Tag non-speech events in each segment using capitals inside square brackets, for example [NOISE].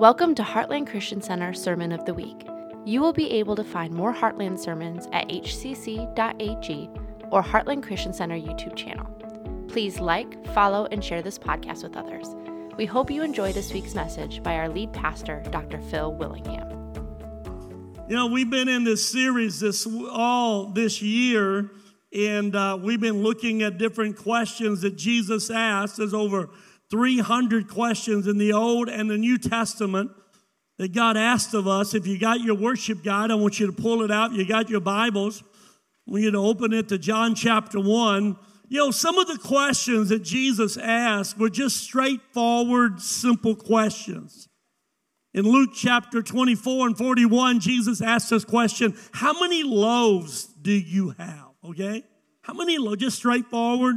Welcome to Heartland Christian Center Sermon of the Week. You will be able to find more Heartland sermons at hcc.ag or Heartland Christian Center YouTube channel. Please like, follow, and share this podcast with others. We hope you enjoy this week's message by our lead pastor, Dr. Phil Willingham. You know, we've been in this series this all this year, and uh, we've been looking at different questions that Jesus asked. There's over 300 questions in the Old and the New Testament that God asked of us. If you got your worship guide, I want you to pull it out. You got your Bibles. I want you to open it to John chapter 1. You know, some of the questions that Jesus asked were just straightforward, simple questions. In Luke chapter 24 and 41, Jesus asked this question How many loaves do you have? Okay? How many loaves? Just straightforward.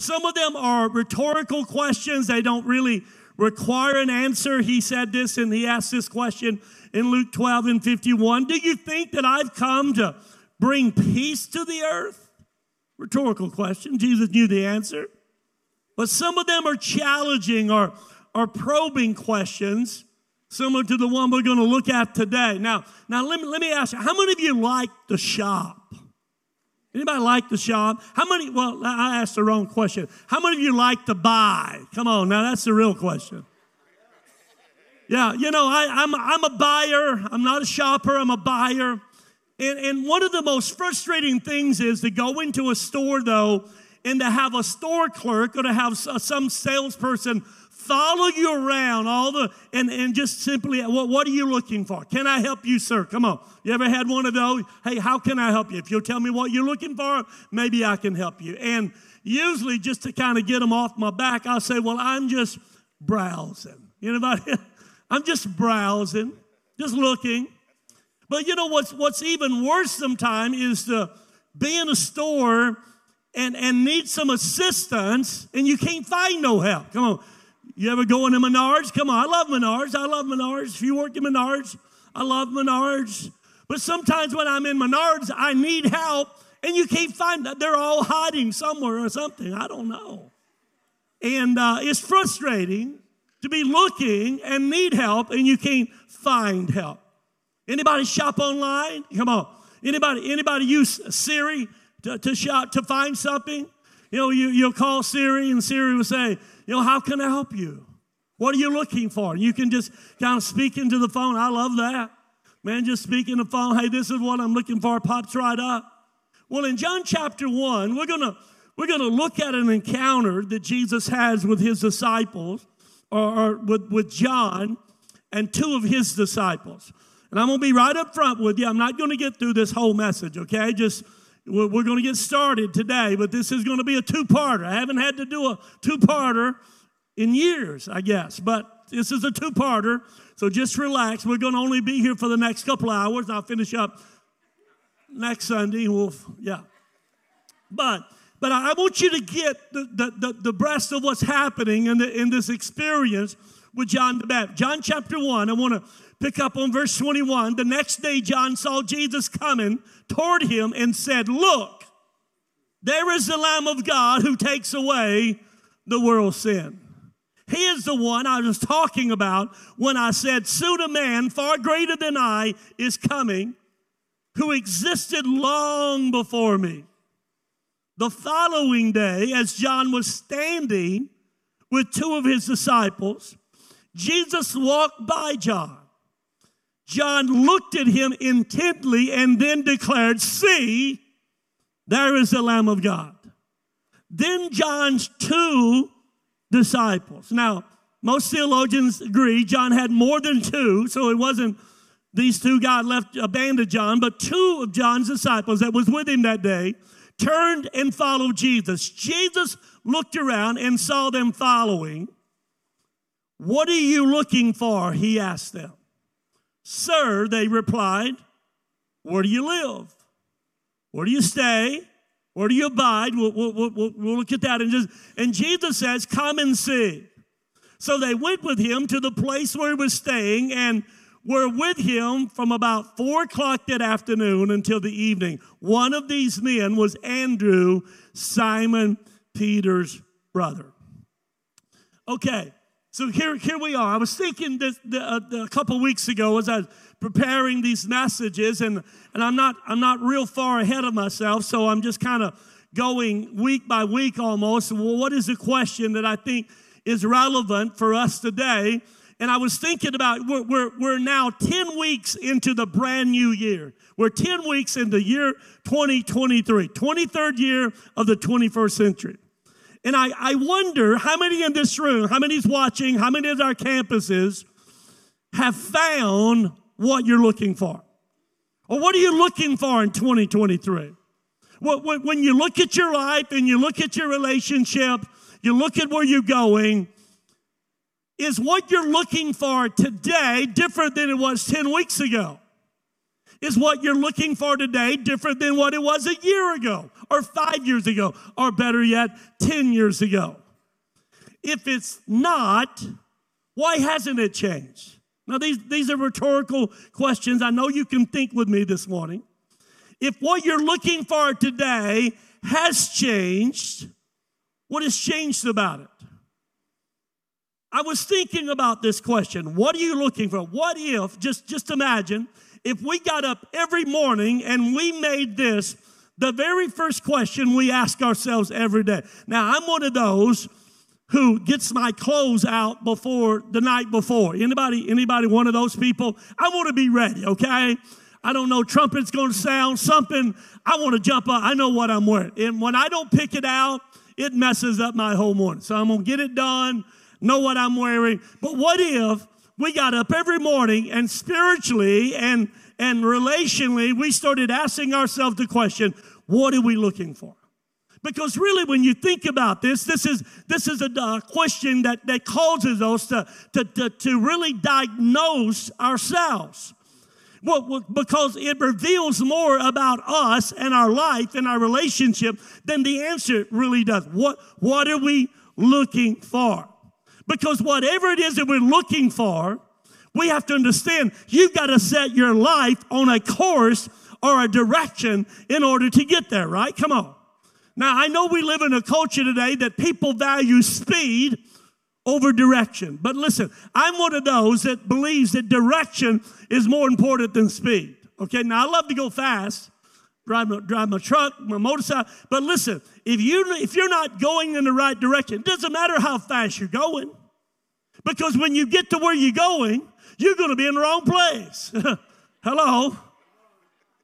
Some of them are rhetorical questions. They don't really require an answer. He said this and he asked this question in Luke 12 and 51. Do you think that I've come to bring peace to the earth? Rhetorical question. Jesus knew the answer. But some of them are challenging or, or probing questions, similar to the one we're going to look at today. Now, now let me, let me ask you, how many of you like to shop? Anybody like to shop? How many, well, I asked the wrong question. How many of you like to buy? Come on, now that's the real question. Yeah, you know, I, I'm, I'm a buyer. I'm not a shopper, I'm a buyer. And, and one of the most frustrating things is to go into a store, though, and to have a store clerk or to have some salesperson follow you around all the and, and just simply what, what are you looking for? Can i help you sir? Come on. You ever had one of those? Hey how can i help you? If you'll tell me what you're looking for maybe i can help you. And usually just to kind of get them off my back i'll say well i'm just browsing. You anybody [LAUGHS] i'm just browsing just looking. But you know what's what's even worse sometimes is to be in a store and, and need some assistance and you can't find no help. Come on. You ever go into Menards? Come on, I love Menards. I love Menards. If you work in Menards, I love Menards. But sometimes when I'm in Menards, I need help, and you can't find that. They're all hiding somewhere or something. I don't know. And uh, it's frustrating to be looking and need help, and you can't find help. Anybody shop online? Come on. Anybody, anybody use Siri to, to shop to find something? You know, you, you'll call Siri, and Siri will say, you know, how can I help you? What are you looking for? You can just kind of speak into the phone. I love that. Man, just speak in the phone. Hey, this is what I'm looking for. Pops right up. Well, in John chapter 1, we're going to we're going to look at an encounter that Jesus has with his disciples, or, or with, with John and two of his disciples. And I'm going to be right up front with you. I'm not going to get through this whole message, okay? Just we're going to get started today, but this is going to be a two parter. I haven't had to do a two parter in years, I guess, but this is a two parter. So just relax. We're going to only be here for the next couple hours. I'll finish up next Sunday. We'll, yeah. But but I want you to get the, the, the, the breast of what's happening in, the, in this experience with John the Baptist. John chapter 1, I want to pick up on verse 21. The next day, John saw Jesus coming toward him and said, Look, there is the Lamb of God who takes away the world's sin. He is the one I was talking about when I said, Soon a man far greater than I is coming who existed long before me. The following day, as John was standing with two of his disciples, Jesus walked by John. John looked at him intently and then declared, See, there is the Lamb of God. Then John's two disciples. Now, most theologians agree John had more than two, so it wasn't these two God left abandoned John, but two of John's disciples that was with him that day turned and followed Jesus. Jesus looked around and saw them following. What are you looking for? He asked them. Sir, they replied, Where do you live? Where do you stay? Where do you abide? We'll, we'll, we'll, we'll look at that. And, just, and Jesus says, Come and see. So they went with him to the place where he was staying and were with him from about four o'clock that afternoon until the evening. One of these men was Andrew, Simon Peter's brother. Okay, So here, here we are. I was thinking this the, uh, a couple weeks ago as I was preparing these messages, and, and I'm not I'm not real far ahead of myself, so I'm just kind of going week by week almost. Well, what is the question that I think is relevant for us today? And I was thinking about we're, we're, we're now 10 weeks into the brand new year. We're 10 weeks into year 2023, 23rd year of the 21st century. And I, I wonder how many in this room, how many's watching, how many of our campuses have found what you're looking for? Or what are you looking for in 2023? When you look at your life and you look at your relationship, you look at where you're going, is what you're looking for today different than it was 10 weeks ago? Is what you're looking for today different than what it was a year ago, or five years ago, or better yet, 10 years ago? If it's not, why hasn't it changed? Now, these, these are rhetorical questions. I know you can think with me this morning. If what you're looking for today has changed, what has changed about it? I was thinking about this question. What are you looking for? What if, just, just imagine, if we got up every morning and we made this the very first question we ask ourselves every day. Now, I'm one of those who gets my clothes out before the night before. Anybody, anybody one of those people? I want to be ready, okay? I don't know, trumpet's going to sound something. I want to jump up. I know what I'm wearing. And when I don't pick it out, it messes up my whole morning. So I'm going to get it done, know what I'm wearing. But what if we got up every morning and spiritually and, and relationally, we started asking ourselves the question, what are we looking for? Because really, when you think about this, this is, this is a uh, question that, that causes us to, to, to, to really diagnose ourselves. Well, because it reveals more about us and our life and our relationship than the answer really does. What, what are we looking for? Because whatever it is that we're looking for, we have to understand you've got to set your life on a course or a direction in order to get there, right? Come on. Now, I know we live in a culture today that people value speed over direction. But listen, I'm one of those that believes that direction is more important than speed. Okay, now I love to go fast, drive my, drive my truck, my motorcycle. But listen, if you if you're not going in the right direction, it doesn't matter how fast you're going. Because when you get to where you're going, you're going to be in the wrong place. [LAUGHS] Hello?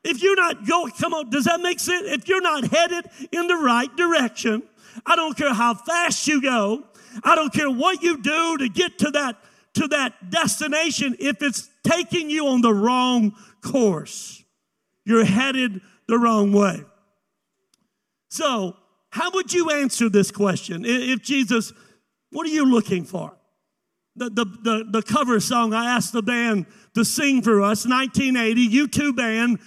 If you're not going, come on, does that make sense? If you're not headed in the right direction, I don't care how fast you go, I don't care what you do to get to that to that destination if it's taking you on the wrong course. You're headed the wrong way. So, how would you answer this question if Jesus, what are you looking for? The, the, the, the cover song I asked the band to sing for us, 1980, U2 band.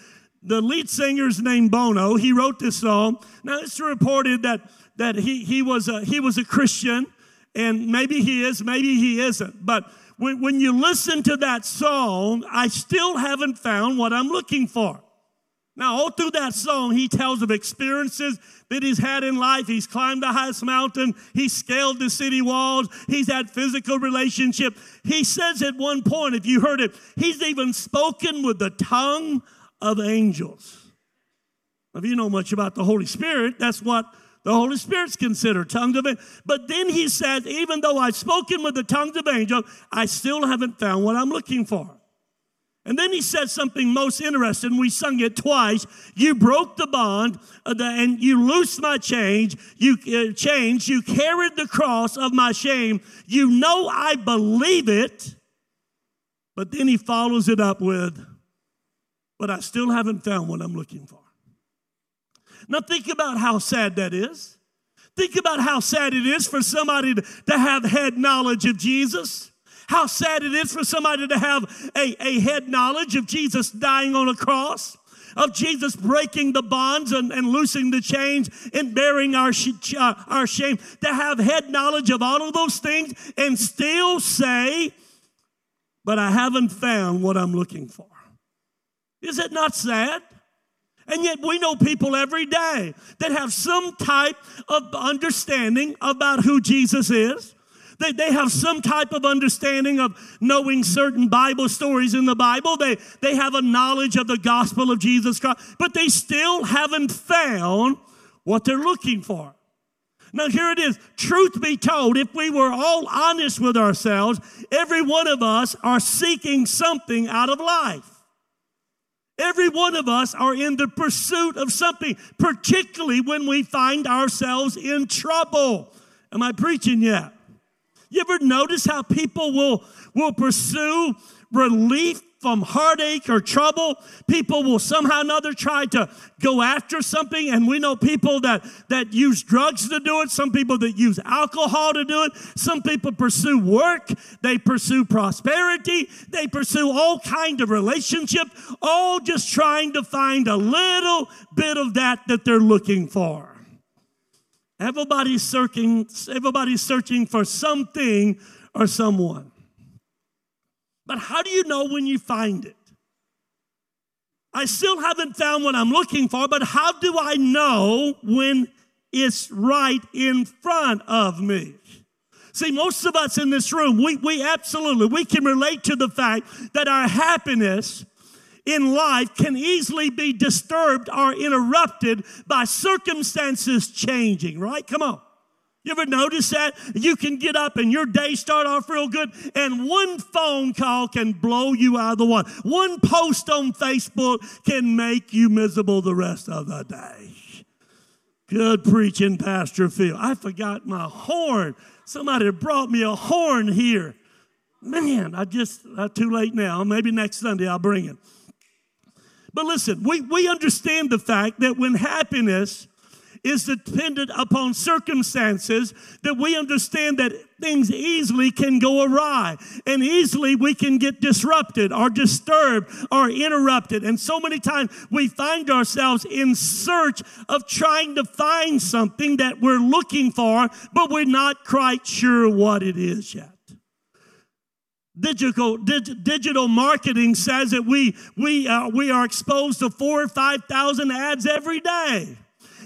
The lead singer's named Bono. He wrote this song. Now it's reported that, that he, he, was a, he was a Christian, and maybe he is, maybe he isn't. But when, when you listen to that song, I still haven't found what I'm looking for. Now, all through that song, he tells of experiences that he's had in life. He's climbed the highest mountain. He's scaled the city walls. He's had physical relationship. He says at one point, if you heard it, he's even spoken with the tongue of angels. If you know much about the Holy Spirit, that's what the Holy Spirit's considered tongues of angels. But then he says, even though I've spoken with the tongues of angels, I still haven't found what I'm looking for. And then he said something most interesting. We sung it twice. You broke the bond uh, and you loosed my change. You uh. You carried the cross of my shame. You know I believe it. But then he follows it up with, but I still haven't found what I'm looking for. Now think about how sad that is. Think about how sad it is for somebody to, to have head knowledge of Jesus how sad it is for somebody to have a, a head knowledge of Jesus dying on a cross of Jesus breaking the bonds and, and loosing the chains and bearing our, sh- uh, our shame, to have head knowledge of all of those things and still say, but I haven't found what I'm looking for. Is it not sad? And yet we know people every day that have some type of understanding about who Jesus is. They, they have some type of understanding of knowing certain Bible stories in the Bible. They, they have a knowledge of the gospel of Jesus Christ, but they still haven't found what they're looking for. Now, here it is. Truth be told, if we were all honest with ourselves, every one of us are seeking something out of life. Every one of us are in the pursuit of something, particularly when we find ourselves in trouble. Am I preaching yet? You ever notice how people will, will pursue relief from heartache or trouble. People will somehow or another try to go after something. And we know people that, that use drugs to do it. Some people that use alcohol to do it. Some people pursue work. They pursue prosperity. They pursue all kind of relationship, all just trying to find a little bit of that that they're looking for. Everybody's searching, everybody's searching for something or someone. But how do you know when you find it? I still haven't found what I'm looking for, but how do I know when it's right in front of me? See, most of us in this room, we, we absolutely, we can relate to the fact that our happiness in life can easily be disturbed or interrupted by circumstances changing, right? Come on. You ever notice that? You can get up and your day start off real good, and one phone call can blow you out of the water. One post on Facebook can make you miserable the rest of the day. Good preaching, Pastor Phil. I forgot my horn. Somebody brought me a horn here. Man, I just, uh, too late now. Maybe next Sunday I'll bring it. But listen, we, we understand the fact that when happiness is dependent upon circumstances that we understand that things easily can go awry and easily we can get disrupted or disturbed or interrupted. And so many times we find ourselves in search of trying to find something that we're looking for, but we're not quite sure what it is yet. Digital, dig, digital marketing says that we, we, uh, we are exposed to four or 5,000 ads every day.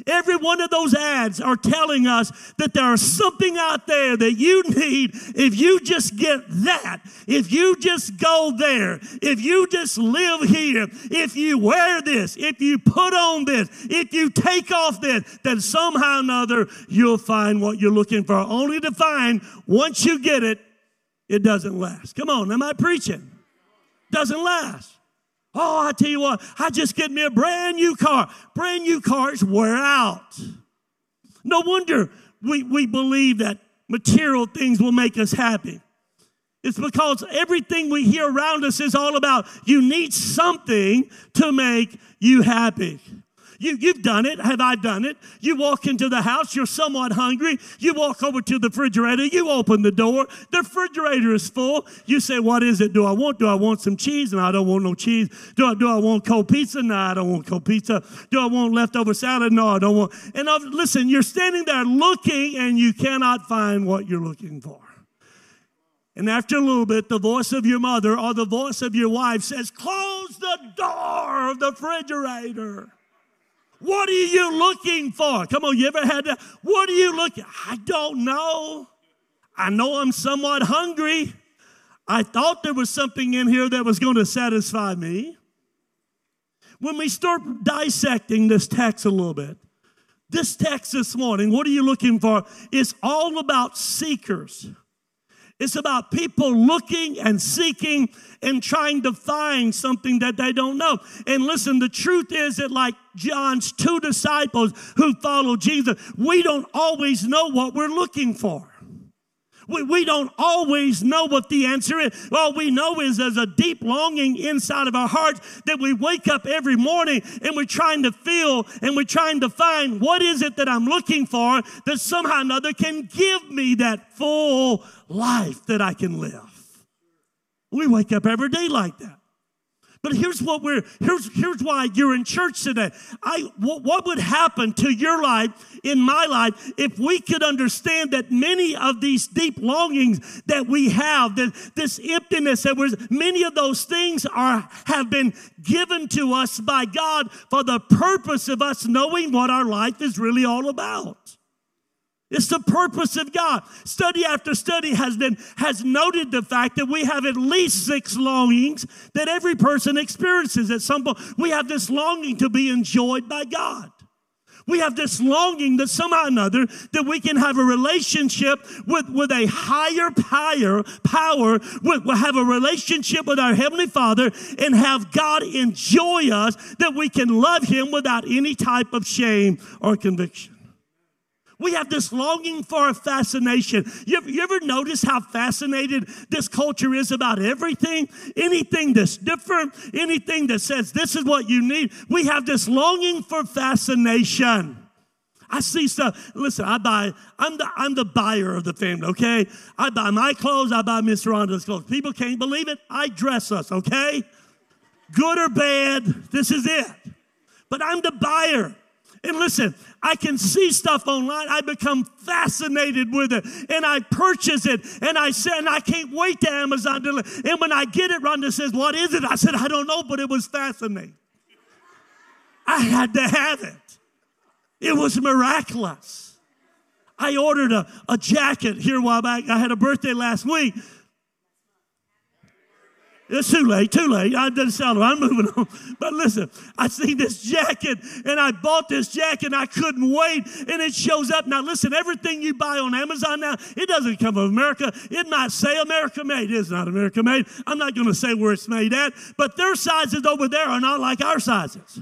Every one of those ads are telling us that there is something out there that you need if you just get that, if you just go there, if you just live here, if you wear this, if you put on this, if you take off this, then somehow or another you'll find what you're looking for. Only to find once you get it, it doesn't last. Come on, am I preaching? Doesn't last. Oh, I tell you what, I just get me a brand new car. Brand new cars wear out. No wonder we, we believe that material things will make us happy. It's because everything we hear around us is all about you need something to make you happy. You, you've done it. Have I done it? You walk into the house, you're somewhat hungry. You walk over to the refrigerator, you open the door, the refrigerator is full. You say, What is it? Do I want? Do I want some cheese? And I don't want no cheese. Do I, do I want cold pizza? No, I don't want cold pizza. Do I want leftover salad? No, I don't want. And I've, listen, you're standing there looking and you cannot find what you're looking for. And after a little bit, the voice of your mother or the voice of your wife says, Close the door of the refrigerator. What are you looking for? Come on, you ever had that? What are you looking? I don't know. I know I'm somewhat hungry. I thought there was something in here that was going to satisfy me. When we start dissecting this text a little bit, this text this morning, what are you looking for? It's all about seekers. It's about people looking and seeking and trying to find something that they don't know. And listen, the truth is that, like John's two disciples who followed Jesus, we don't always know what we're looking for. We, we don't always know what the answer is. All we know is there's a deep longing inside of our hearts that we wake up every morning and we're trying to feel and we're trying to find what is it that I'm looking for that somehow or another can give me that full life that I can live. We wake up every day like that. But here's what we're here's here's why you're in church today. I what, what would happen to your life in my life if we could understand that many of these deep longings that we have, that this emptiness that was many of those things are have been given to us by God for the purpose of us knowing what our life is really all about. It's the purpose of God. Study after study has been has noted the fact that we have at least six longings that every person experiences at some point. We have this longing to be enjoyed by God. We have this longing that somehow or another that we can have a relationship with, with a higher power, power, with, we'll have a relationship with our Heavenly Father and have God enjoy us that we can love Him without any type of shame or conviction. We have this longing for a fascination. You ever, you ever notice how fascinated this culture is about everything? Anything that's different, anything that says this is what you need. We have this longing for fascination. I see stuff. Listen, I buy, I'm the, I'm the buyer of the family, okay? I buy my clothes, I buy Miss Rhonda's clothes. People can't believe it. I dress us, okay? Good or bad, this is it. But I'm the buyer. And listen, I can see stuff online. I become fascinated with it and I purchase it and I said, and I can't wait to Amazon. To, and when I get it, Rhonda says, What is it? I said, I don't know, but it was fascinating. I had to have it. It was miraculous. I ordered a, a jacket here a while back. I had a birthday last week it's too late, too late. I didn't sell sound I'm moving on. [LAUGHS] But listen, I see this jacket and I bought this jacket and I couldn't wait. And it shows up. Now listen, everything you buy on Amazon now, it doesn't come from America. It might say America made. It's not America made. I'm not going to say where it's made at, but their sizes over there are not like our sizes.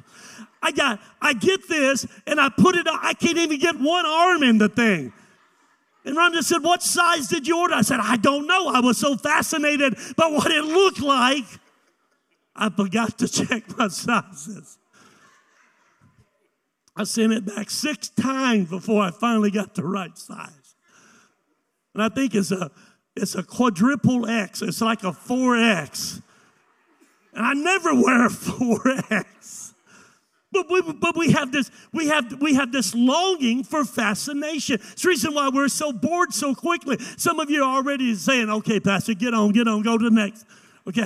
I got, I get this and I put it, I can't even get one arm in the thing. And Rhonda said, What size did you order? I said, I don't know. I was so fascinated by what it looked like, I forgot to [LAUGHS] check my sizes. I sent it back six times before I finally got the right size. And I think it's a it's a quadruple X. It's like a 4X. And I never wear a [LAUGHS] 4X. But we, but we have this we have we have this longing for fascination. It's the reason why we're so bored so quickly. Some of you are already saying, "Okay, Pastor, get on, get on, go to the next." Okay,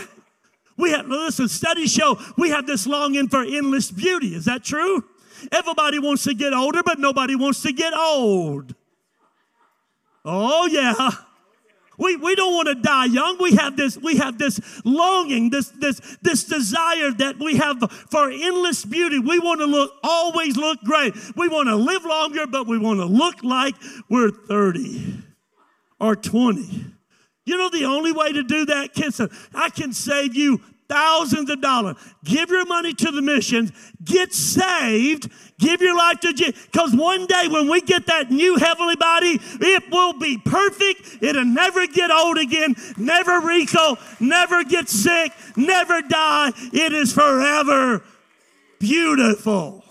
we have listen. Studies show we have this longing for endless beauty. Is that true? Everybody wants to get older, but nobody wants to get old. Oh yeah. We, we don't want to die young. We have this, we have this longing, this, this, this desire that we have for endless beauty. We want to look, always look great. We want to live longer, but we want to look like we're 30 or 20. You know the only way to do that, kids, I can save you thousands of dollars. Give your money to the missions, get saved, give your life to Jesus. Because one day when we get that new heavenly body, it will be perfect. It'll never get old again, never wrinkle, never get sick, never die. It is forever beautiful.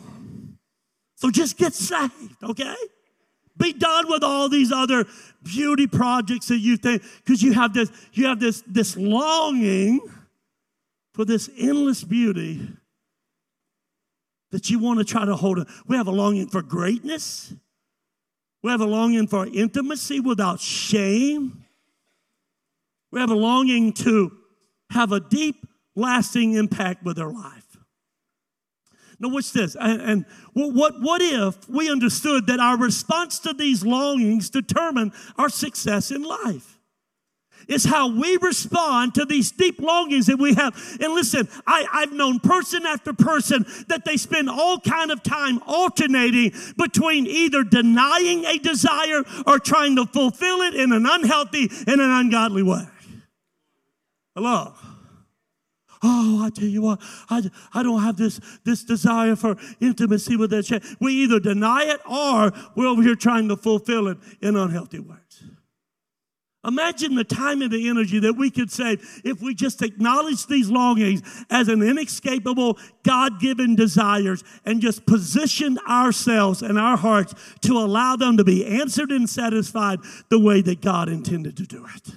So just get saved, okay? Be done with all these other beauty projects that you think, because you have this, you have this, this longing for this endless beauty that you want to try to hold. On. We have a longing for greatness. We have a longing for intimacy without shame. We have a longing to have a deep, lasting impact with our life. Now, what's this? And, and what, what if we understood that our response to these longings determine our success in life? Is how we respond to these deep longings that we have. And listen, I, I've known person after person that they spend all kind of time alternating between either denying a desire or trying to fulfill it in an unhealthy and an ungodly way. Hello. Oh, I tell you what, I, I don't have this, this desire for intimacy with that. We either deny it or we're over here trying to fulfill it in unhealthy ways. Imagine the time and the energy that we could save if we just acknowledge these longings as an inescapable God given desires and just position ourselves and our hearts to allow them to be answered and satisfied the way that God intended to do it.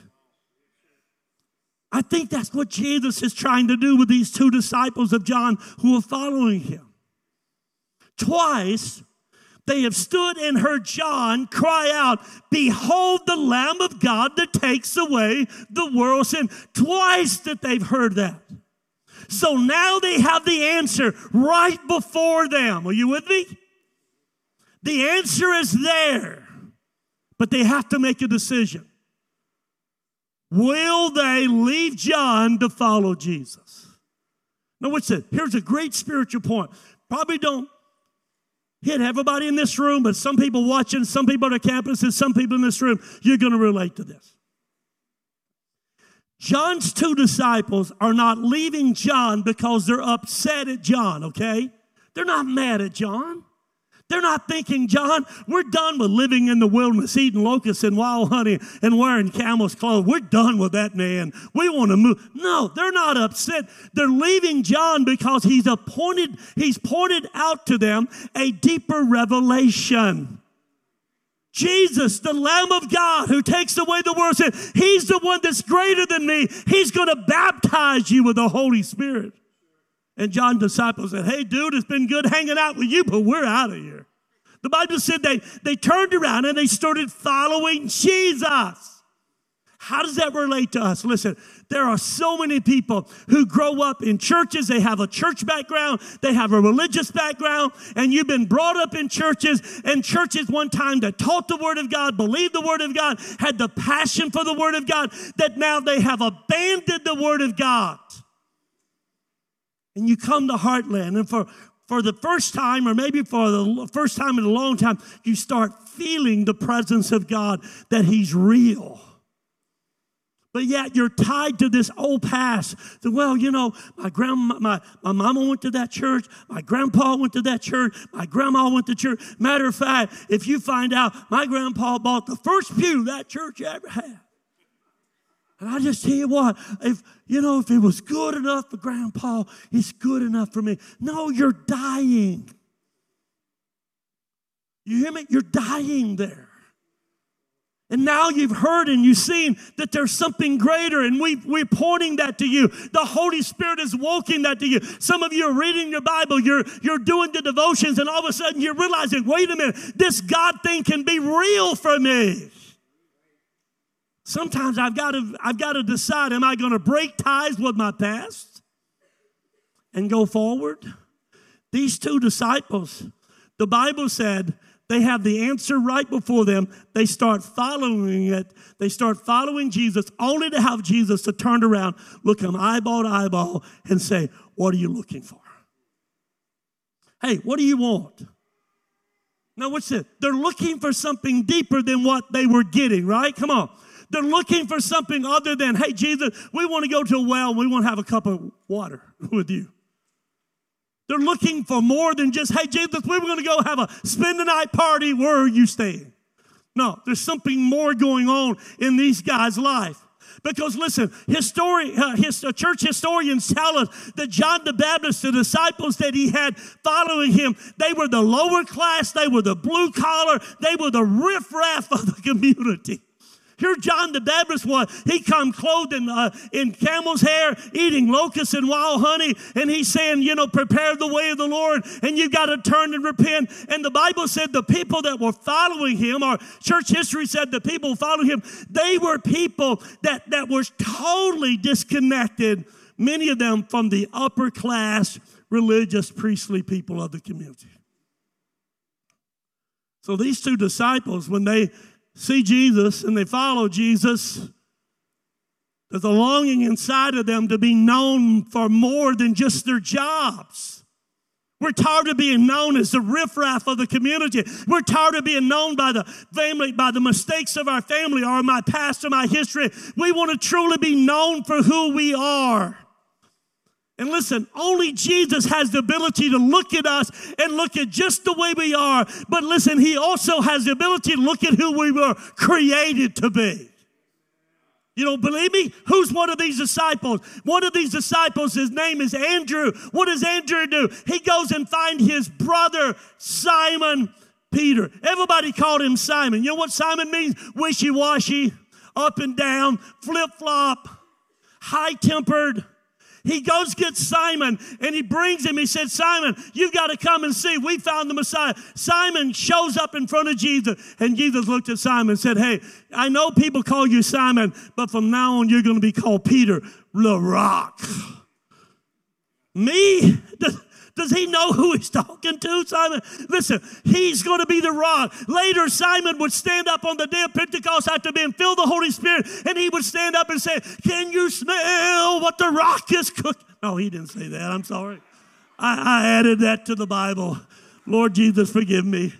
I think that's what Jesus is trying to do with these two disciples of John who are following him. Twice, they have stood and heard John cry out, Behold the Lamb of God that takes away the world's sin. Twice that they've heard that. So now they have the answer right before them. Are you with me? The answer is there. but they have to make a decision. Will they leave John to follow Jesus? Now, what's it? Here's a great spiritual point. Probably don't hit everybody in this room, but some people watching, some people at campuses, some people in this room, you're going to relate to this. John's two disciples are not leaving John because they're upset at John, okay? They're not mad at John. They're not thinking, John, we're done with living in the wilderness, eating locusts and wild honey and wearing camel's clothes. We're done with that man. We want to move. No, they're not upset. They're leaving John because he's appointed, he's pointed out to them a deeper revelation. Jesus, the Lamb of God who takes away the world sin, he's the one that's greater than me. He's going to baptize you with the Holy Spirit. And John's disciples said, Hey, dude, it's been good hanging out with you, but we're out of here. The Bible said they, they turned around and they started following Jesus. How does that relate to us? Listen, there are so many people who grow up in churches. They have a church background. They have a religious background. And you've been brought up in churches and churches one time that taught the word of God, believed the word of God, had the passion for the word of God, that now they have abandoned the word of God and you come to Heartland, and for, for the first time, or maybe for the first time in a long time, you start feeling the presence of God, that He's real. But yet you're tied to this old past. That, well, you know, my grandma, my, my mama went to that church. My grandpa went to that church. My grandma went to church. Matter of fact, if you find out, my grandpa bought the first pew that church ever had. And I just tell you what, if you know, if it was good enough for grandpa, it's good enough for me. No, you're dying. You hear me? You're dying there. And now you've heard and you've seen that there's something greater, and we, we're pointing that to you. The Holy Spirit is walking that to you. Some of you are reading your Bible, you're, you're doing the devotions, and all of a sudden you're realizing, wait a minute, this God thing can be real for me. Sometimes I've got to, I've got to decide am I going to break ties with my past and go forward? These two disciples, the Bible said they have the answer right before them. They start following it. They start following Jesus only to have Jesus to turn around, look them eyeball to eyeball, and say, What are you looking for? Hey, what do you want? Now, what's it? They're looking for something deeper than what they were getting, right? Come on. They're looking for something other than, hey, Jesus, we want to go to a well. We want to have a cup of water [LAUGHS] with you. They're looking for more than just, hey, Jesus, we were going to go have a spend the night party. Where are you staying? No, there's something more going on in these guys' life. Because listen, histori- uh, his, uh, church historians tell us that John the Baptist, the disciples that he had following him, they were the lower class, they were the blue collar, they were the riffraff of the [LAUGHS] community. Here John the Baptist was. He come clothed in, uh, in camel's hair, eating locusts and wild honey. And he's saying, you know, prepare the way of the Lord and you've got to turn and repent. And the Bible said the people that were following him, or church history said the people following him, they were people that, that were totally disconnected, many of them from the upper class religious priestly people of the community. So these two disciples, when they see Jesus and they follow Jesus, there's a longing inside of them to be known for more than just their jobs. We're tired of being known as the riffraff of the community. We're tired of being known by the family, by the mistakes of our family or my past or my history. We want to truly be known for who we are. And listen, only Jesus has the ability to look at us and look at just the way we are. But listen, He also has the ability to look at who we were created to be. You don't believe me? Who's one of these disciples? One of these disciples, his name is Andrew. What does Andrew do? He goes and finds his brother, Simon Peter. Everybody called him Simon. You know what Simon means? Wishy washy, up and down, flip flop, high tempered he goes get Simon and he brings him. He said, Simon, you've got to come and see. We found the Messiah. Simon shows up in front of Jesus and Jesus looked at Simon and said, Hey, I know people call you Simon, but from now on you're going to be called Peter, the rock. Me? [LAUGHS] Does he know who he's talking to, Simon? Listen, he's going to be the rock. Later, Simon would stand up on the day of Pentecost after being filled with the Holy Spirit, and he would stand up and say, Can you smell what the rock is cooking? No, he didn't say that. I'm sorry. I, I added that to the Bible. Lord Jesus, forgive me.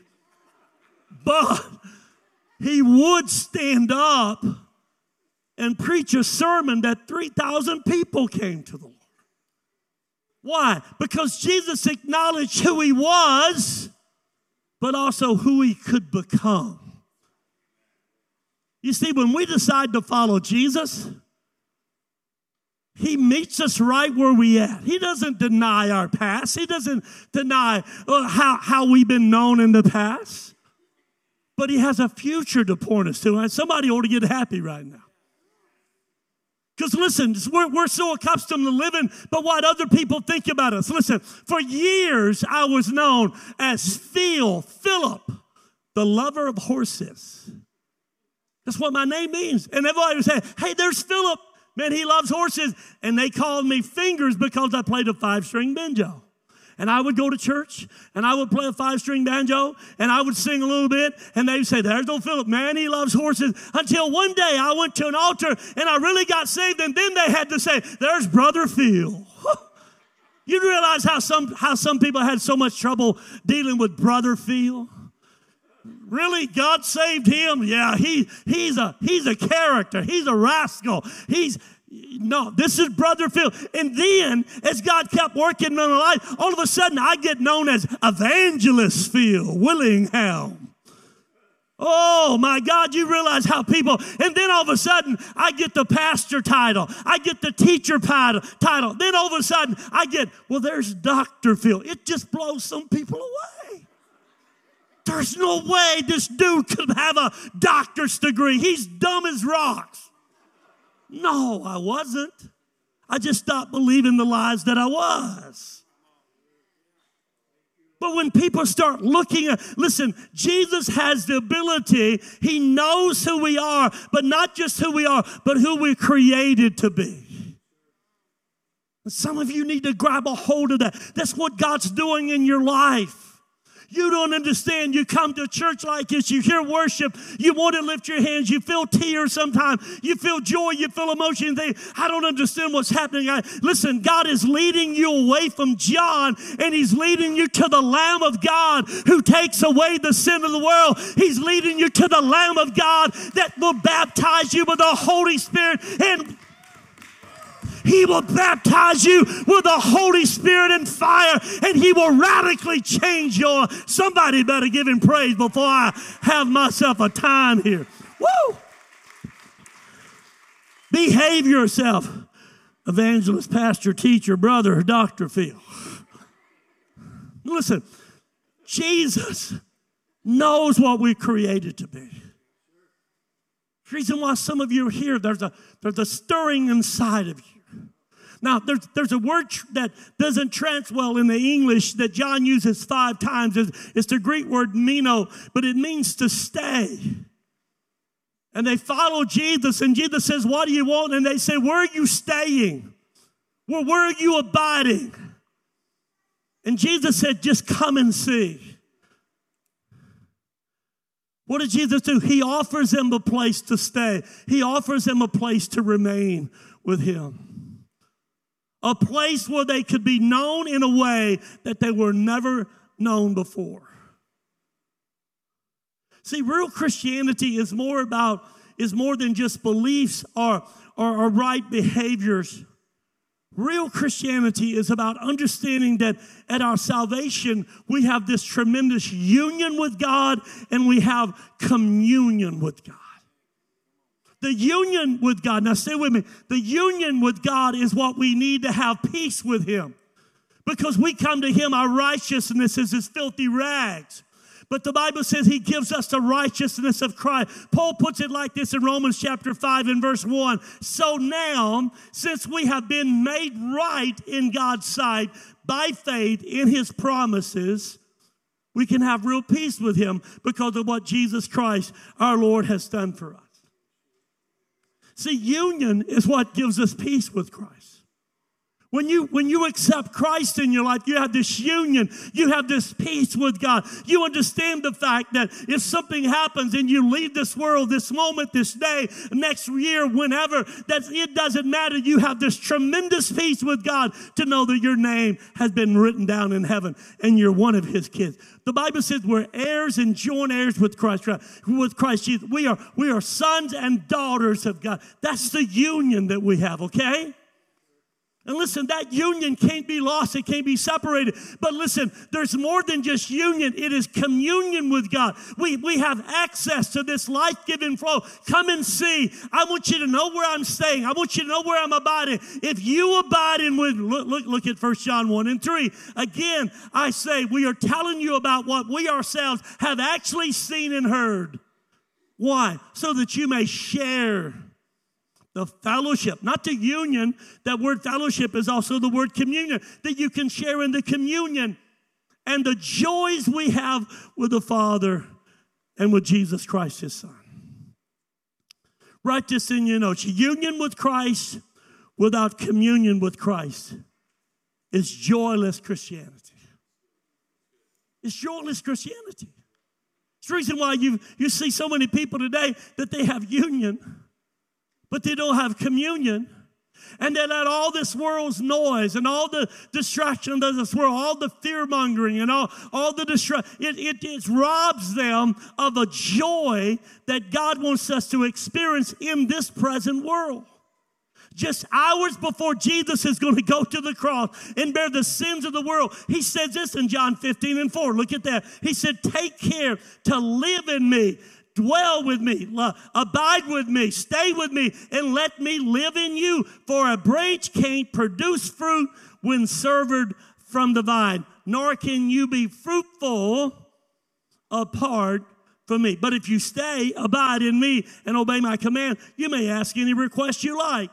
But he would stand up and preach a sermon that 3,000 people came to the Lord. Why? Because Jesus acknowledged who he was, but also who he could become. You see, when we decide to follow Jesus, he meets us right where we at. He doesn't deny our past. He doesn't deny uh, how, how we've been known in the past. But he has a future to point us to. And somebody ought to get happy right now. Because listen, we're, we're so accustomed to living but what other people think about us. Listen, for years I was known as Phil, Philip, the lover of horses. That's what my name means. And everybody would say, hey, there's Philip. Man, he loves horses. And they called me Fingers because I played a five string banjo and I would go to church and I would play a five string banjo and I would sing a little bit and they'd say, There's no Philip, man, he loves horses. Until one day I went to an altar and I really got saved and then they had to say, There's Brother Phil. [LAUGHS] you realize how some, how some people had so much trouble dealing with Brother Phil? Really? God saved him? Yeah, he, he's, a, he's a character. He's a rascal. He's, no, this is Brother Phil. And then, as God kept working in my life, all of a sudden I get known as Evangelist Phil Willingham. Oh my God, you realize how people, and then all of a sudden I get the pastor title, I get the teacher title, title. Then all of a sudden I get, well, there's Dr. Phil. It just blows some people away. There's no way this dude could have a doctor's degree. He's dumb as rocks. No, I wasn't. I just stopped believing the lies that I was. But when people start looking at, listen, Jesus has the ability, He knows who we are, but not just who we are, but who we're created to be. Some of you need to grab a hold of that. That's what God's doing in your life. You don't understand. You come to church like this, you hear worship, you want to lift your hands, you feel tears sometimes, you feel joy, you feel emotion. They, I don't understand what's happening. I, listen, God is leading you away from John and He's leading you to the Lamb of God who takes away the sin of the world. He's leading you to the Lamb of God that will baptize you with the Holy Spirit and he will baptize you with the Holy Spirit and fire, and He will radically change your. Somebody better give Him praise before I have myself a time here. Woo! Behave yourself, evangelist, pastor, teacher, brother, Dr. Phil. Listen, Jesus knows what we're created to be. The reason why some of you are here, there's a, there's a stirring inside of you. Now, there's, there's a word that doesn't trans well in the English that John uses five times. It's, it's the Greek word meno, but it means to stay. And they follow Jesus, and Jesus says, What do you want? And they say, Where are you staying? Where are you abiding? And Jesus said, Just come and see. What did Jesus do? He offers them a place to stay, He offers them a place to remain with Him a place where they could be known in a way that they were never known before. See, real Christianity is more about, is more than just beliefs or, or, or right behaviors. Real Christianity is about understanding that at our salvation, we have this tremendous union with God and we have communion with God. The union with God, now stay with me. The union with God is what we need to have peace with Him. Because we come to Him, our righteousness is His filthy rags. But the Bible says he gives us the righteousness of Christ. Paul puts it like this in Romans chapter 5 and verse 1. So now, since we have been made right in God's sight by faith in his promises, we can have real peace with him because of what Jesus Christ, our Lord, has done for us. See, union is what gives us peace with Christ. When you, when you accept Christ in your life, you have this union, you have this peace with God. You understand the fact that if something happens and you leave this world, this moment, this day, next year, whenever, that it doesn't matter. You have this tremendous peace with God to know that your name has been written down in heaven and you're one of his kids. The Bible says we're heirs and joint heirs with Christ, with Christ Jesus. We are, we are sons and daughters of God. That's the union that we have, okay? And listen, that union can't be lost, it can't be separated. But listen, there's more than just union, it is communion with God. We, we have access to this life giving flow. Come and see. I want you to know where I'm staying, I want you to know where I'm abiding. If you abide in with, look, look, look at 1 John 1 and 3. Again, I say, we are telling you about what we ourselves have actually seen and heard. Why? So that you may share the fellowship, not the union. That word fellowship is also the word communion, that you can share in the communion and the joys we have with the Father and with Jesus Christ, his Son. Write this in your notes. Union with Christ without communion with Christ is joyless Christianity. It's joyless Christianity. It's the reason why you, you see so many people today that they have union but they don't have communion. And they let all this world's noise and all the distraction of this world, all the fear mongering and all, all the distraction, it, it, it robs them of a joy that God wants us to experience in this present world just hours before Jesus is going to go to the cross and bear the sins of the world, he says this in John 15 and 4. Look at that. He said, Take care to live in me Dwell with me, abide with me, stay with me, and let me live in you. For a branch can't produce fruit when severed from the vine, nor can you be fruitful apart from me. But if you stay, abide in me, and obey my command, you may ask any request you like,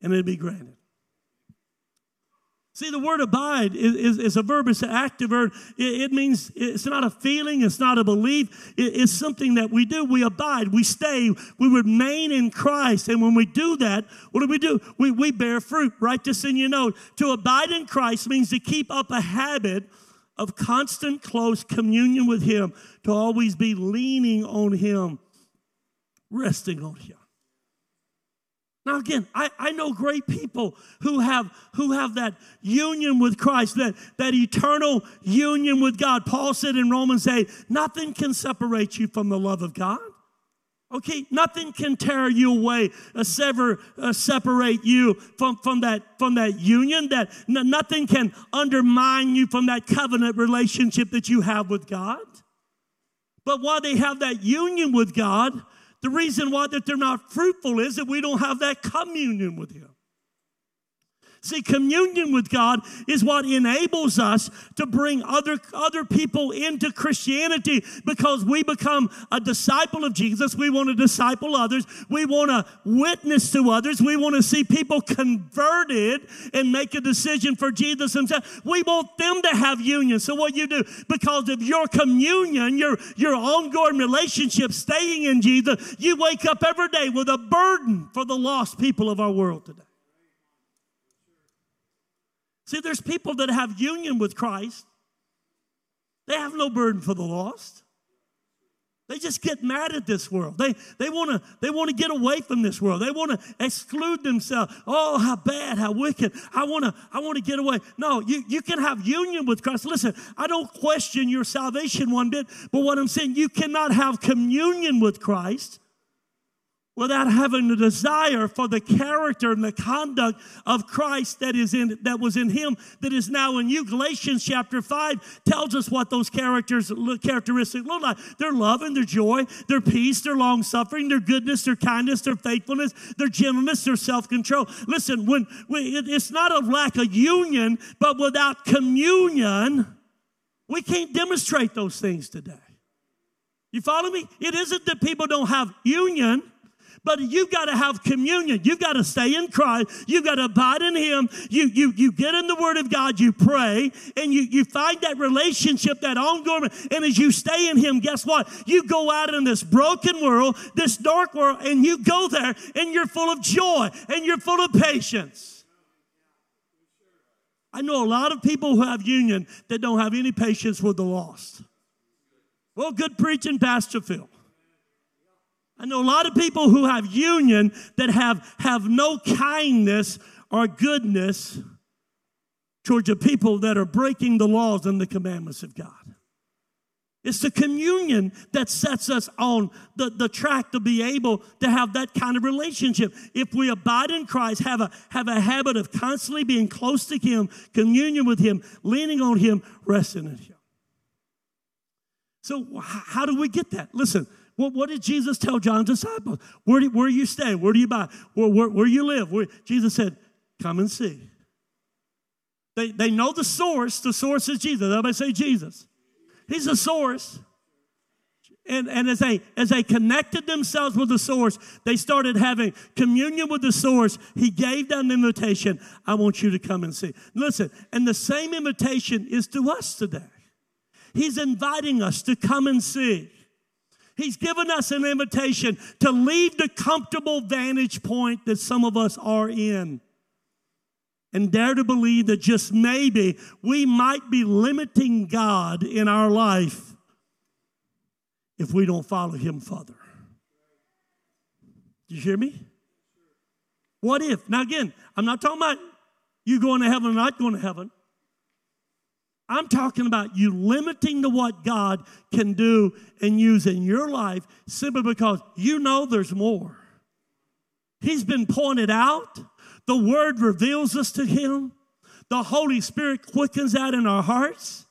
and it'll be granted. See, the word abide is, is, is, a verb, it's an active verb. It, it, means it's not a feeling, it's not a belief, it, it's something that we do. We abide, we stay, we remain in Christ. And when we do that, what do we do? We, we bear fruit. Write this in your note. To abide in Christ means to keep up a habit of constant close communion with Him, to always be leaning on Him, resting on Him. Now again, I, I know great people who have who have that union with Christ, that, that eternal union with God. Paul said in Romans 8, nothing can separate you from the love of God. Okay, nothing can tear you away, uh, sever, uh, separate you from, from that from that union. That n- nothing can undermine you from that covenant relationship that you have with God. But while they have that union with God, the reason why that they're not fruitful is that we don't have that communion with Him. See, communion with God is what enables us to bring other, other people into Christianity because we become a disciple of Jesus. We want to disciple others. We want to witness to others. We want to see people converted and make a decision for Jesus himself. We want them to have union. So what you do, because of your communion, your, your ongoing relationship, staying in Jesus, you wake up every day with a burden for the lost people of our world today. See, there's people that have union with Christ. They have no burden for the lost. They just get mad at this world. They, they want to they wanna get away from this world. They want to exclude themselves. Oh, how bad, how wicked. I want to I wanna get away. No, you, you can have union with Christ. Listen, I don't question your salvation one bit, but what I'm saying, you cannot have communion with Christ without having the desire for the character and the conduct of Christ that is in that was in him that is now in you. Galatians chapter 5 tells us what those characters characteristics look like. Their love and their joy, their peace, their long suffering, their goodness, their kindness, their faithfulness, their gentleness, their self-control. Listen, when, when it's not a lack of union, but without communion, we can't demonstrate those things today. You follow me? It isn't that people don't have union. But you've got to have communion. You've got to stay in Christ. You've got to abide in Him. You, you, you get in the Word of God, you pray, and you, you find that relationship, that ongoing. And as you stay in Him, guess what? You go out in this broken world, this dark world, and you go there and you're full of joy and you're full of patience. I know a lot of people who have union that don't have any patience with the lost. Well, good preaching, Pastor Phil. I know a lot of people who have union that have, have no kindness or goodness towards the people that are breaking the laws and the commandments of God. It's the communion that sets us on the, the track to be able to have that kind of relationship. If we abide in Christ, have a, have a habit of constantly being close to Him, communion with Him, leaning on Him, resting in Him. So, how do we get that? Listen, what, what did Jesus tell John's disciples? Where do, where you stay? Where do you buy? Where, where, where you live? Where, Jesus said, Come and see. They, they know the source. The source is Jesus. Everybody say Jesus. He's the source. And, and as, they, as they connected themselves with the source, they started having communion with the source. He gave them the invitation I want you to come and see. Listen, and the same invitation is to us today. He's inviting us to come and see. He's given us an invitation to leave the comfortable vantage point that some of us are in and dare to believe that just maybe we might be limiting God in our life if we don't follow Him further. Do you hear me? What if? Now, again, I'm not talking about you going to heaven or not going to heaven. I'm talking about you limiting to what God can do and use in your life simply because you know there's more. He's been pointed out. The Word reveals us to Him. The Holy Spirit quickens that in our hearts.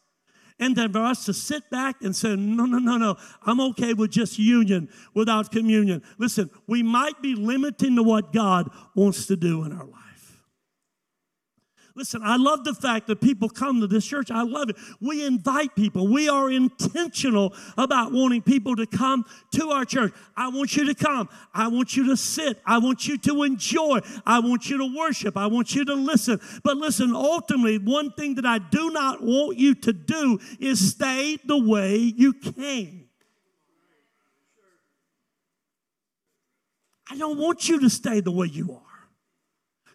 And then for us to sit back and say, no, no, no, no, I'm okay with just union without communion. Listen, we might be limiting to what God wants to do in our life. Listen, I love the fact that people come to this church. I love it. We invite people. We are intentional about wanting people to come to our church. I want you to come. I want you to sit. I want you to enjoy. I want you to worship. I want you to listen. But listen, ultimately, one thing that I do not want you to do is stay the way you came. I don't want you to stay the way you are.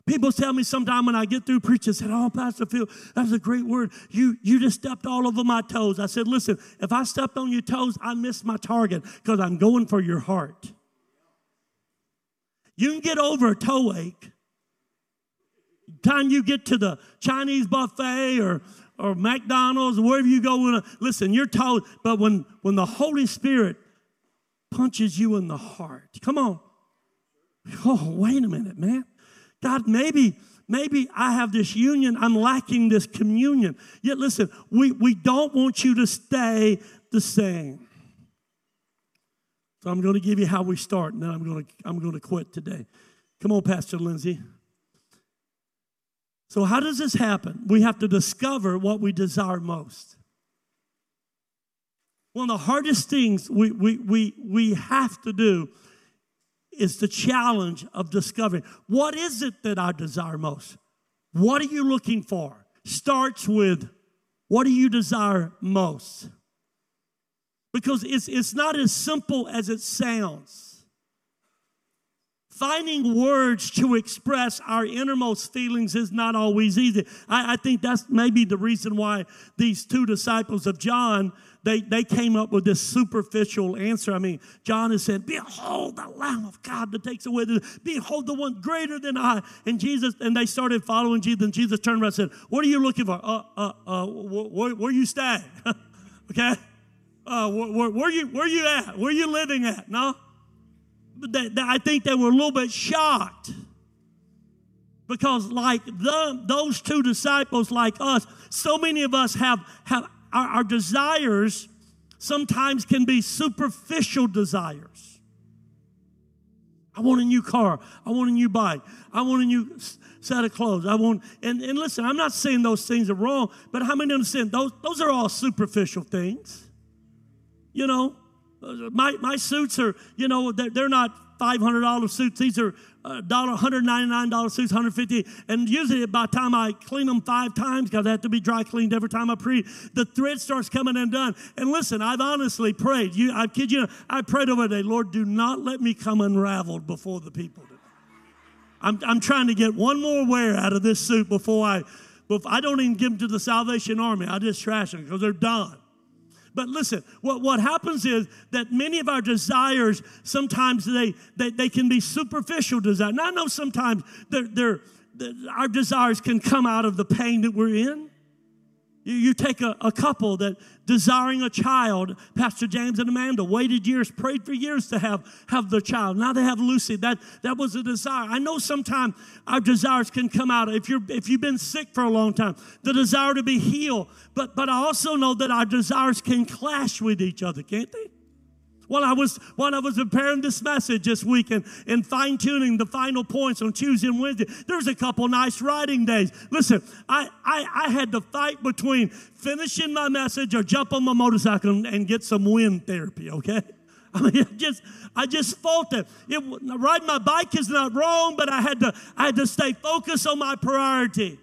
People tell me sometime when I get through preaching, said, Oh, Pastor Phil, that's a great word. You, you just stepped all over my toes. I said, Listen, if I stepped on your toes, I missed my target because I'm going for your heart. You can get over a toe ache. Time you get to the Chinese buffet or, or McDonald's or wherever you go, listen, you're told, but when, when the Holy Spirit punches you in the heart, come on. Oh, wait a minute, man. God, maybe, maybe I have this union, I'm lacking this communion. Yet listen, we, we don't want you to stay the same. So I'm going to give you how we start, and then I'm going to, I'm going to quit today. Come on, Pastor Lindsay. So, how does this happen? We have to discover what we desire most. One of the hardest things we, we, we, we have to do is the challenge of discovering what is it that I desire most? What are you looking for? Starts with what do you desire most? Because it's, it's not as simple as it sounds. Finding words to express our innermost feelings is not always easy. I, I think that's maybe the reason why these two disciples of John they, they came up with this superficial answer. I mean, John has said, Behold the Lamb of God that takes away the, behold the one greater than I. And Jesus, and they started following Jesus, and Jesus turned around and said, What are you looking for? Uh, uh, uh, where, where you staying? [LAUGHS] okay? Uh, where, where, where, you, where you at? Where you living at? No? But they, they, I think they were a little bit shocked because like the, those two disciples like us so many of us have, have our, our desires sometimes can be superficial desires. I want a new car. I want a new bike. I want a new set of clothes. I want, and, and listen, I'm not saying those things are wrong, but how many understand those, those are all superficial things? You know, uh, my, my suits are, you know, they're, they're not $500 suits. These are uh, $199 suits, 150 And usually by the time I clean them five times, because I have to be dry cleaned every time I pre, the thread starts coming undone. And listen, I've honestly prayed. You, I kid you, I prayed over the day, Lord, do not let me come unraveled before the people. I'm, I'm trying to get one more wear out of this suit before I But I don't even give them to the Salvation Army. I just trash them because they're done. But listen, what, what happens is that many of our desires, sometimes they, they, they can be superficial desires. And I know sometimes they're, they're, they're, our desires can come out of the pain that we're in. You, you take a, a couple that desiring a child, Pastor James and Amanda waited years, prayed for years to have, have the child. Now they have Lucy. That, that was a desire. I know sometimes our desires can come out. If, you're, if you've been sick for a long time, the desire to be healed. But, but I also know that our desires can clash with each other, can't they? While I was while I was preparing this message this week and, and fine tuning the final points on Tuesday and Wednesday, there was a couple nice riding days. Listen, I, I, I had to fight between finishing my message or jump on my motorcycle and, and get some wind therapy. Okay. [LAUGHS] I mean, I just, I just felt it. it. Riding my bike is not wrong, but I had to, I had to stay focused on my priority.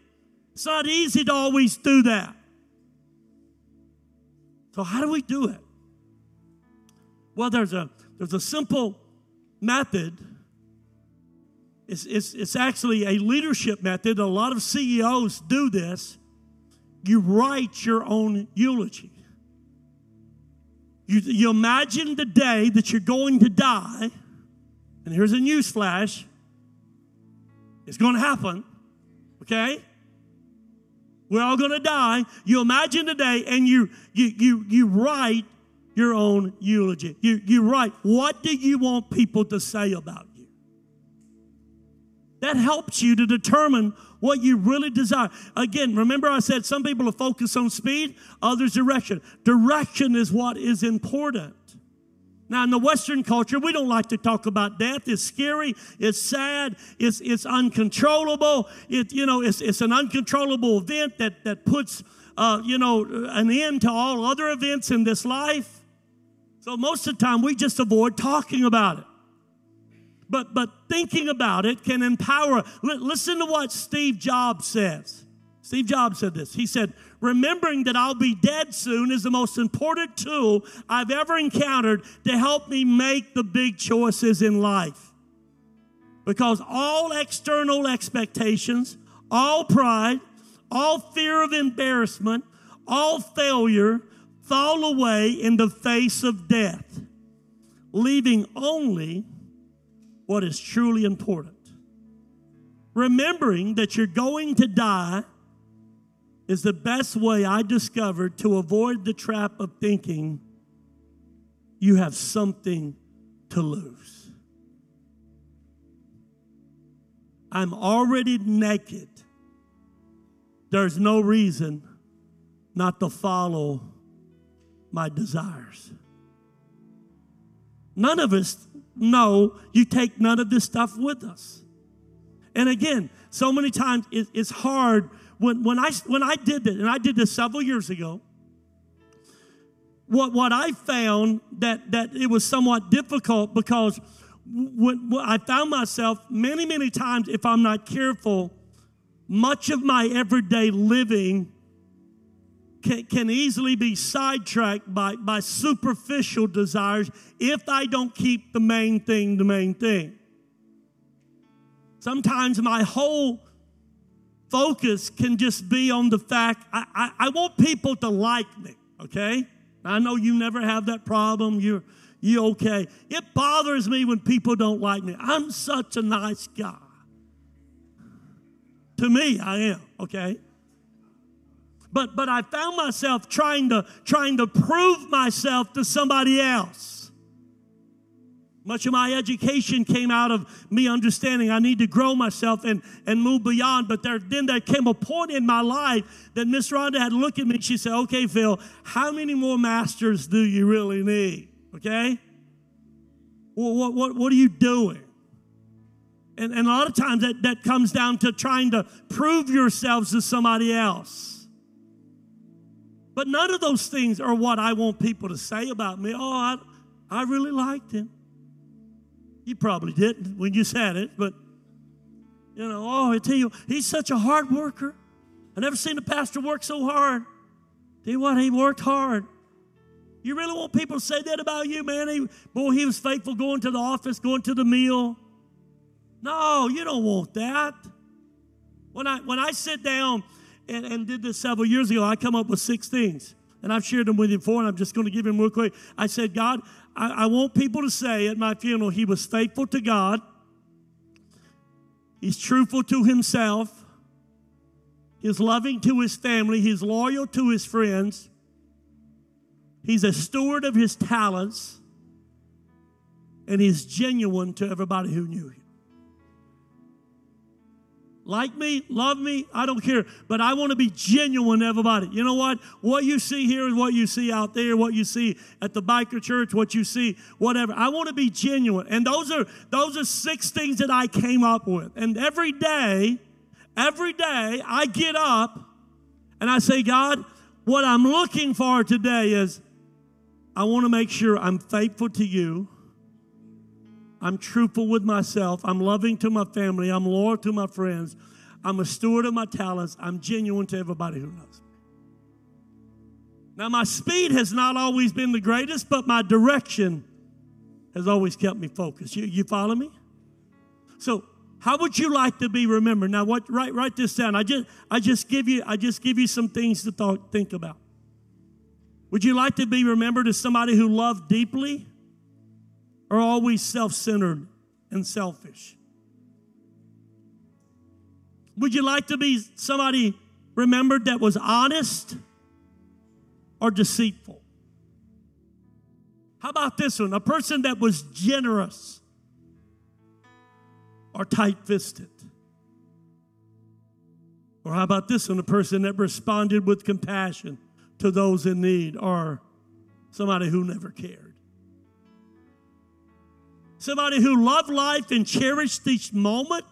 It's not easy to always do that. So how do we do it? Well, there's a, there's a simple method. It's, it's, it's actually a leadership method. A lot of CEOs do this. You write your own eulogy. You, you imagine the day that you're going to die, and here's a news flash it's going to happen, okay? We're all going to die. You imagine the day, and you, you, you, you write your own eulogy. You, you write, what do you want people to say about you? That helps you to determine what you really desire. Again, remember I said some people are focused on speed, others direction. Direction is what is important. Now, in the Western culture, we don't like to talk about death. It's scary. It's sad. It's, it's uncontrollable. It, you know, it's, it's an uncontrollable event that, that puts, uh, you know, an end to all other events in this life. So most of the time we just avoid talking about it. But but thinking about it can empower. L- listen to what Steve Jobs says. Steve Jobs said this. He said, Remembering that I'll be dead soon is the most important tool I've ever encountered to help me make the big choices in life. Because all external expectations, all pride, all fear of embarrassment, all failure, fall away in the face of death, leaving only what is truly important. Remembering that you're going to die is the best way I discovered to avoid the trap of thinking you have something to lose. I'm already naked. There's no reason not to follow my desires. None of us know you take none of this stuff with us. And again, so many times it, it's hard when, when, I, when I did this, and I did this several years ago, what, what I found that, that it was somewhat difficult because when, when I found myself many, many times, if I'm not careful, much of my everyday living can, can easily be sidetracked by, by superficial desires if I don't keep the main thing the main thing. Sometimes my whole focus can just be on the fact I, I, I want people to like me, okay? I know you never have that problem. You're, you okay. It bothers me when people don't like me. I'm such a nice guy. To me, I am, okay? But but I found myself trying to trying to prove myself to somebody else. Much of my education came out of me understanding I need to grow myself and, and move beyond. But there, then there came a point in my life that Miss Rhonda had to look at me. and She said, Okay, Phil, how many more masters do you really need? Okay? Well, what, what, what are you doing? And, and a lot of times that, that comes down to trying to prove yourselves to somebody else. But none of those things are what I want people to say about me. Oh, I, I really liked him. You probably didn't when you said it, but you know, oh, I tell you, he's such a hard worker. I never seen a pastor work so hard. Tell you what, he worked hard. You really want people to say that about you, man? He, boy, he was faithful going to the office, going to the meal. No, you don't want that. When I when I sit down and, and did this several years ago. I come up with six things, and I've shared them with you before, and I'm just going to give them real quick. I said, God, I, I want people to say at my funeral, he was faithful to God, he's truthful to himself, he's loving to his family, he's loyal to his friends, he's a steward of his talents, and he's genuine to everybody who knew him. Like me, love me, I don't care. But I want to be genuine to everybody. You know what? What you see here is what you see out there, what you see at the biker church, what you see, whatever. I want to be genuine. And those are those are six things that I came up with. And every day, every day I get up and I say, God, what I'm looking for today is I want to make sure I'm faithful to you. I'm truthful with myself. I'm loving to my family. I'm loyal to my friends. I'm a steward of my talents. I'm genuine to everybody who knows. Now, my speed has not always been the greatest, but my direction has always kept me focused. You, you follow me? So, how would you like to be remembered? Now, what, write, write this down. I just, I just give you, I just give you some things to think about. Would you like to be remembered as somebody who loved deeply? Are always self centered and selfish? Would you like to be somebody remembered that was honest or deceitful? How about this one? A person that was generous or tight fisted? Or how about this one? A person that responded with compassion to those in need or somebody who never cared? Somebody who loved life and cherished each moment?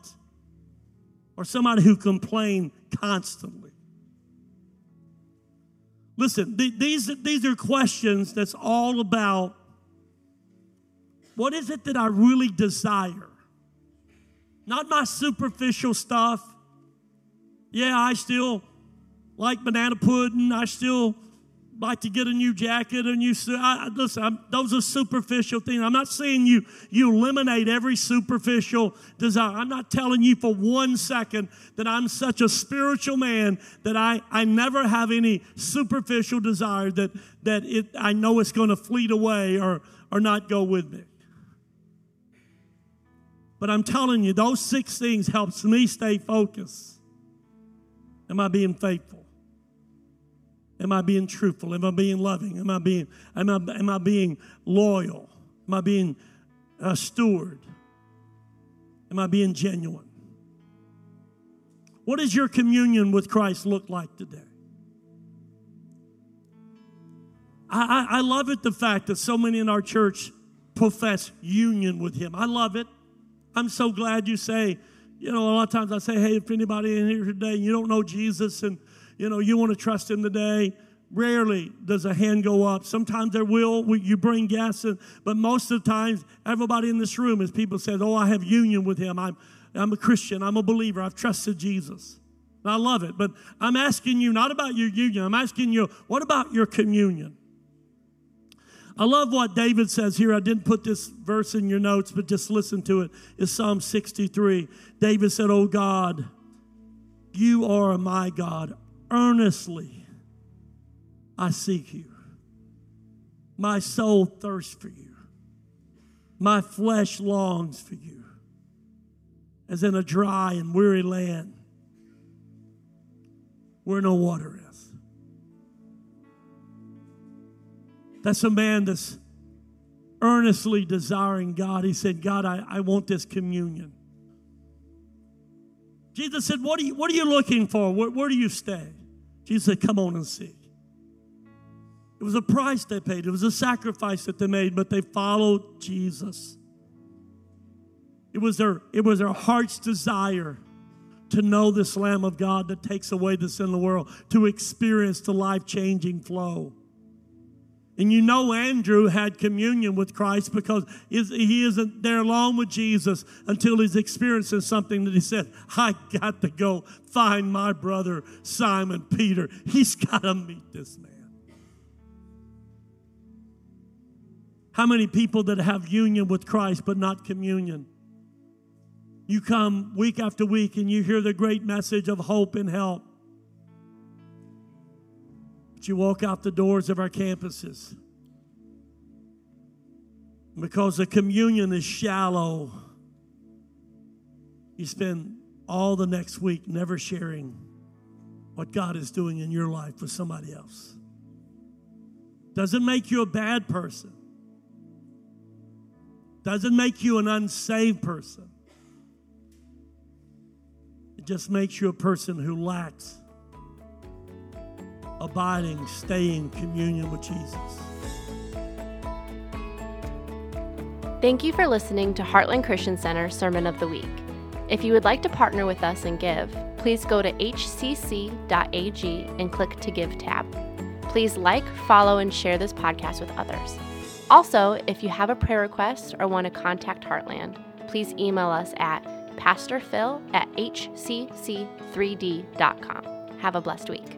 Or somebody who complained constantly? Listen, th- these, these are questions that's all about what is it that I really desire? Not my superficial stuff. Yeah, I still like banana pudding. I still like to get a new jacket, a new suit. I, listen, I'm, those are superficial things. I'm not saying you you eliminate every superficial desire. I'm not telling you for one second that I'm such a spiritual man that I, I never have any superficial desire that that it I know it's going to fleet away or or not go with me. But I'm telling you, those six things helps me stay focused. Am I being faithful? Am I being truthful? Am I being loving? Am I being, am I, am I being loyal? Am I being a steward? Am I being genuine? What does your communion with Christ look like today? I, I, I love it the fact that so many in our church profess union with Him. I love it. I'm so glad you say, you know, a lot of times I say, hey, if anybody in here today, you don't know Jesus and you know, you want to trust him today. Rarely does a hand go up. Sometimes there will. You bring guests, but most of the times, everybody in this room, as people said, "Oh, I have union with Him. I'm, I'm a Christian. I'm a believer. I've trusted Jesus." And I love it. But I'm asking you not about your union. I'm asking you, what about your communion? I love what David says here. I didn't put this verse in your notes, but just listen to it. It's Psalm 63. David said, "Oh God, you are my God." Earnestly I seek you. My soul thirsts for you. My flesh longs for you, as in a dry and weary land where no water is. That's a man that's earnestly desiring God. He said, God, I, I want this communion. Jesus said, What are you, what are you looking for? Where, where do you stay? Jesus said, Come on and see. It was a price they paid, it was a sacrifice that they made, but they followed Jesus. It was their, it was their heart's desire to know this Lamb of God that takes away the sin of the world, to experience the life changing flow. And you know, Andrew had communion with Christ because he isn't there alone with Jesus until he's experiencing something that he said, I got to go find my brother Simon Peter. He's got to meet this man. How many people that have union with Christ but not communion? You come week after week and you hear the great message of hope and help. You walk out the doors of our campuses. Because the communion is shallow, you spend all the next week never sharing what God is doing in your life with somebody else. Doesn't make you a bad person. Doesn't make you an unsaved person. It just makes you a person who lacks abiding, staying communion with Jesus. Thank you for listening to Heartland Christian Center Sermon of the Week. If you would like to partner with us and give, please go to hcc.ag and click to Give tab. Please like, follow, and share this podcast with others. Also, if you have a prayer request or want to contact Heartland, please email us at pastorphil at hcc3d.com. Have a blessed week.